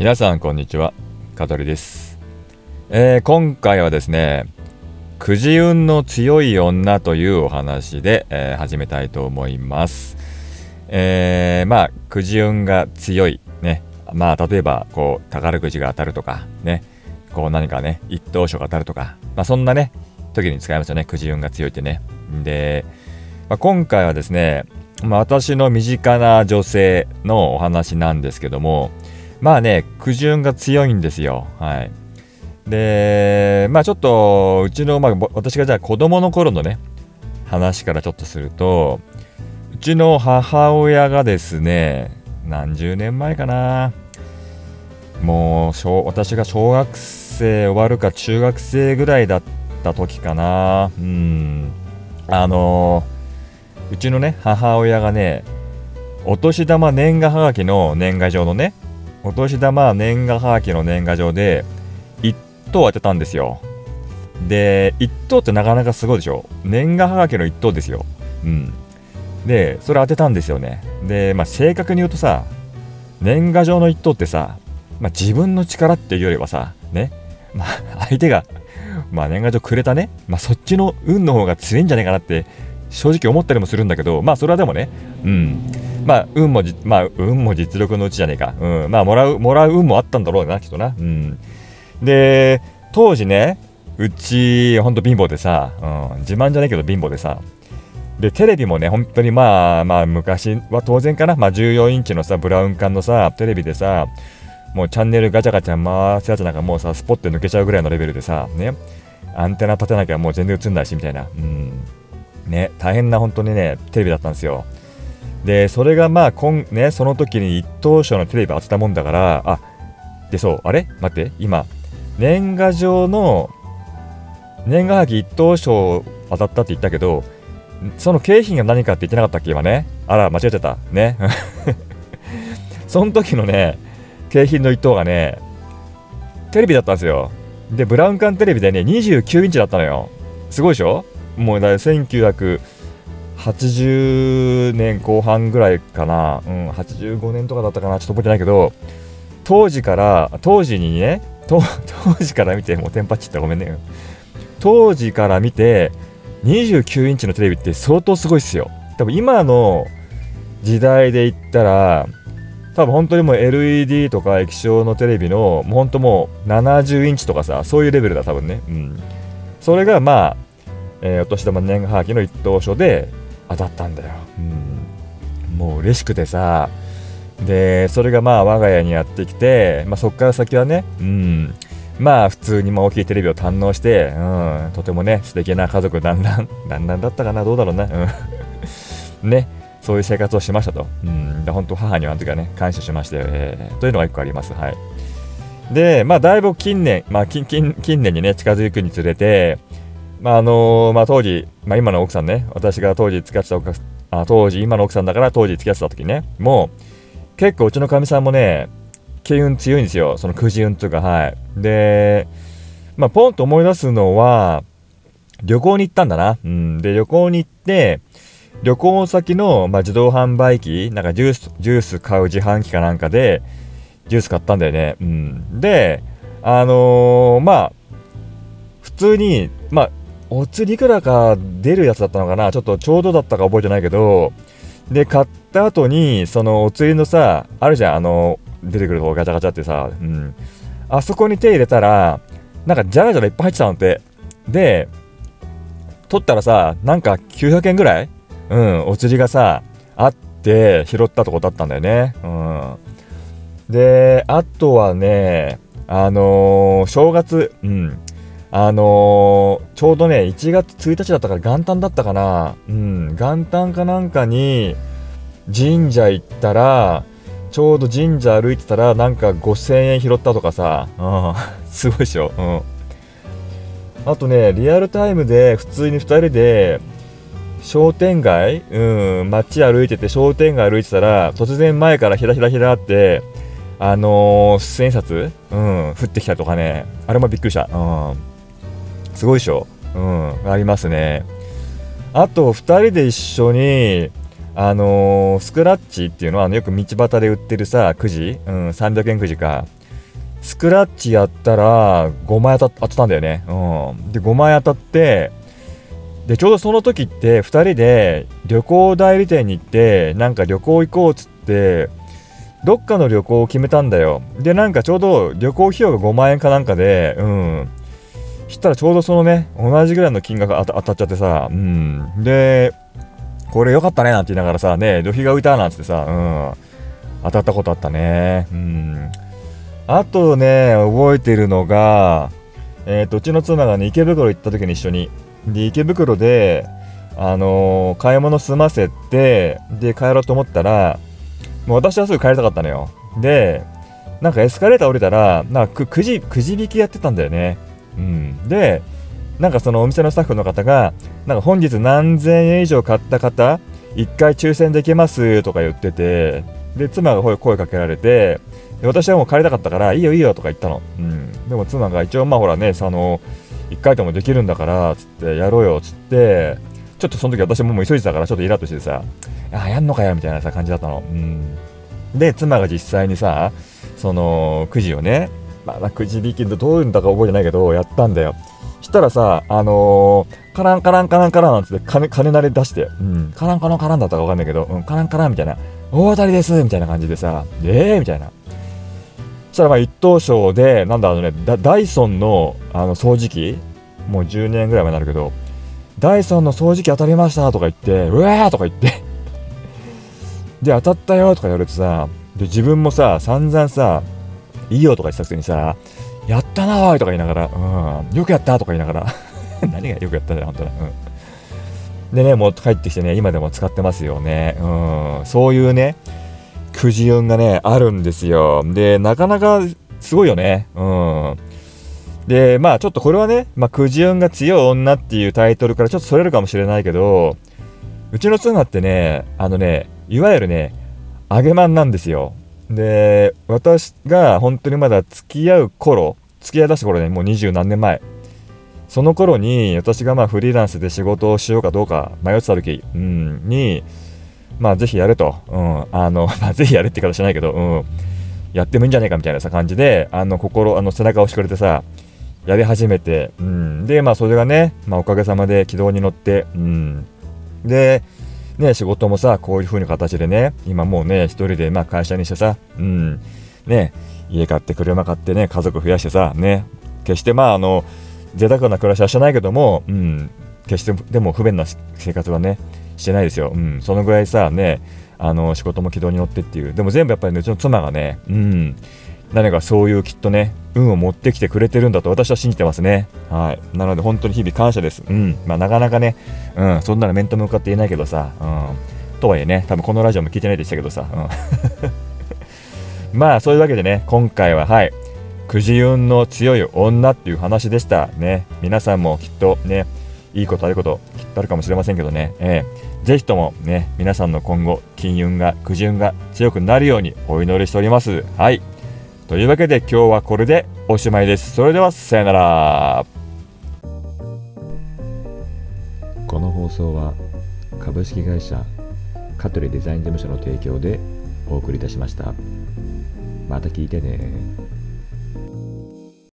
皆さんこんにちは香取です、えー、今回はですねくじ運の強い女というお話で、えー、始めたいと思います。えー、まあくじ運が強いね。まあ例えばこう宝くじが当たるとかね。こう何かね一等賞が当たるとか。まあそんなね時に使いますよねくじ運が強いってね。で、まあ、今回はですねまあ、私の身近な女性のお話なんですけども、まあね、苦渋が強いんですよ。はい。で、まあちょっと、うちの、まあ私がじゃあ子供の頃のね、話からちょっとすると、うちの母親がですね、何十年前かな、もう小、私が小学生終わるか中学生ぐらいだった時かな、うん、あのうちのね、母親がね、お年玉年賀はがきの年賀状のね、お年玉年賀はがきの年賀状で1等当てたんですよ。で、1等ってなかなかすごいでしょ。年賀はがきの1等ですよ。うん。で、それ当てたんですよね。で、まあ正確に言うとさ、年賀状の1等ってさ、まあ自分の力っていうよりはさ、ね、まあ相手が、まあ年賀状くれたね、まあそっちの運の方が強いんじゃないかなって正直思ったりもするんだけど、まあそれはでもね、うん。まあ、運もまあ、運も実力のうちじゃねえか。うん。まあ、もらう、もらう運もあったんだろうな、きっとな。うん。で、当時ね、うち、ほんと貧乏でさ、うん、自慢じゃないけど貧乏でさ、で、テレビもね、本当にまあ、まあ、昔は当然かな、まあ、14インチのさ、ブラウン管のさ、テレビでさ、もうチャンネルガチャガチャ回すやつなんかもうさ、スポッて抜けちゃうぐらいのレベルでさ、ね、アンテナ立てなきゃもう全然映んないし、みたいな。うん。ね、大変な本当にね、テレビだったんですよ。で、それがまあ、今、ね、その時に一等賞のテレビ当てたもんだから、あ、で、そう、あれ？待って、今、年賀状の、年賀はぎ一等賞当たったって言ったけど、その景品が何かって言ってなかったっけ今ね。あら、間違えてた。ね。その時のね、景品の一等がね、テレビだったんですよ。で、ブラウン管テレビでね、29インチだったのよ。すごいでしょ？もうだ80年後半ぐらいかな、うん、85年とかだったかな、ちょっと覚えてないけど、当時から、当時にね、当時から見て、もうテンパっちゃったごめんね。当時から見て、29インチのテレビって相当すごいっすよ。多分今の時代で言ったら、多分本当にもう LED とか液晶のテレビの、もう本当もう70インチとかさ、そういうレベルだ、多分ね。うん。それがまあ、えー、お年玉年賀はがきの一等賞で当たったんだよ。うん、もう嬉しくてさ、で、それがまあ我が家にやってきて、まあ、そっから先はね、うん、まあ普通にま大きいテレビを堪能して、うん、とてもね、素敵な家族だんだん、だんだんだったかな、どうだろうな、うん、ね、そういう生活をしましたと。うん、で本当母にはあの時はね、感謝しまして、えー、というのが1個あります。はい。で、まあだいぶ近年、まあ近近近年にね、近づくにつれて、まああのー、まあ、当時、まあ、今の奥さんね、私が当時付き合ってた奥あ当時、今の奥さんだから当時付き合ってた時ね、もう結構うちのかみさんもね、慶運強いんですよ、そのくじ運というか、はい。で、まあ、ポンと思い出すのは、旅行に行ったんだな。うん。で、旅行に行って、旅行先の、まあ、自動販売機、なんかジュース、ジュース買う自販機かなんかで、ジュース買ったんだよね。うん。で、あのー、まあ、普通に、まあ、お釣りいくらか出るやつだったのかな？ちょっとちょうどだったか覚えてないけど、で、買った後に、そのお釣りのさ、あるじゃん、あの、出てくるとガチャガチャってさ、うん。あそこに手入れたら、なんかじゃらじゃらいっぱい入ってたのって。で、取ったらさ、なんか900円ぐらい？うん、お釣りがさ、あって拾ったとこだったんだよね。うん。で、あとはね、あのー、正月、うん、あのー、ちょうどね、1月1日だったから元旦だったかな。うん、元旦かなんかに神社行ったら、ちょうど神社歩いてたら、なんか5000円拾ったとかさ、うん、すごいでしょ。うん。あとね、リアルタイムで普通に2人で、商店街？うん、街歩いてて商店街歩いてたら、突然前からひらひらひらって、あのー、千円札？うん、降ってきたとかね、あれもびっくりした。うん。すごいでしょ？うん、ありますね。あと、2人で一緒に、あのー、スクラッチっていうのは、あのよく道端で売ってるさ、くじ、うん、300円くじか。スクラッチやったら5枚当た当たったんだよね。うん。で、5枚当たって、で、ちょうどその時って2人で旅行代理店に行って、なんか旅行行こうっつって、どっかの旅行を決めたんだよ。で、なんかちょうど旅行費用が5万円かなんかで、うん。したらちょうどそのね、同じぐらいの金額が当たっちゃってさ、うん。で、これ良かったねなんて言いながらさ、ね、旅費が浮いたなんつってさ、うん。当たったことあったね。うん。あとね、覚えてるのが、えっ、ー、と、うちの妻がね、池袋行った時に一緒に。で、池袋で、あのー、買い物済ませて、で、帰ろうと思ったら、もう私はすぐ帰りたかったのよ。で、なんかエスカレーター降りたら、なんかくじ、くじ引きやってたんだよね。うん。で、なんかそのお店のスタッフの方が、なんか本日何千円以上買った方、1回抽選できますとか言ってて、で、妻が声かけられて、私はもう帰りたかったから、いいよいいよとか言ったの。うん。でも妻が一応まあほらね、あの、1回でもできるんだから、つって、やろうよ、つって、ちょっとその時私ももう急いでたから、ちょっとイラッとしてさ、あ、やんのかよ、みたいなさ、感じだったの。うん。で、妻が実際にさ、その、くじをね、まあ、くじ引きでどういうんだか覚えてないけど、やったんだよ。したらさ、あのー、カランカランカランカランなんつって金、金慣れ出して、うん、カランカランカランだったかわかんないけど、うん、カランカランみたいな、大当たりですみたいな感じでさ、えーみたいな。そしたらまあ一等賞で、なんだあのね、ダイソンのあの掃除機、もう10年ぐらい前になるけど、ダイソンの掃除機当たりましたとか言って、うわーとか言ってで、当たったよとか言われてさ、で、自分もさ、散々さ、いいよとか言ってたくせにさ、やったなーいとか言いながら、うん、よくやったとか言いながら 何がよくやったんだよ、本当だ。うん。でね、もう帰ってきてね、今でも使ってますよね。うん、そういうね、くじ運がね、あるんですよ。で、なかなかすごいよね。うん。で、まあちょっとこれはね、まあ、くじ運が強い女っていうタイトルからちょっとそれるかもしれないけど、うちの妻ってね、あのね、いわゆるね、揚げまんなんですよ。で、私が本当にまだ付き合う頃、付き合いだした頃ね、もう二十何年前。その頃に、私がまあフリーランスで仕事をしようかどうか迷ってた時、うん、に、まあぜひやれと。うん、あの、まあぜひやれって言い方しないけど、うん、やってもいいんじゃないかみたいなさ感じで、あの、心、あの、背中を押してくれてさ、やり始めて、うん、で、まあそれがね、まあおかげさまで軌道に乗って、うん、で、ね、仕事もさ、こういう風な形でね、今もうね、一人でまあ会社にしてさ、うん、ね、家買って車買ってね、家族増やしてさ、ね、決してまああの、贅沢な暮らしはしてないけども、うん、決してでも不便な生活はね、してないですよ。うん、そのぐらいさ、ね、あの、仕事も軌道に乗ってっていう。でも全部やっぱりね、うちの妻がね、うん、何かそういうきっとね、運を持ってきてくれてるんだと私は信じてますね。はい。なので本当に日々感謝です。うん。まあなかなかね、うん、そんなの面と向かって言えないけどさ、うん。とはいえね、多分このラジオも聞いてないでしたけどさ、うん。まあそういうわけでね、今回ははい、くじ運の強い女っていう話でした。ね。皆さんもきっとね、いいことあることきっとあるかもしれませんけどね、えー、ぜひともね、皆さんの今後、金運が、くじ運が強くなるようにお祈りしております。はい。というわけで今日はこれでおしまいです。それではさよなら。この放送は株式会社香取デザイン事務所の提供でお送りいたしました。また聞いてね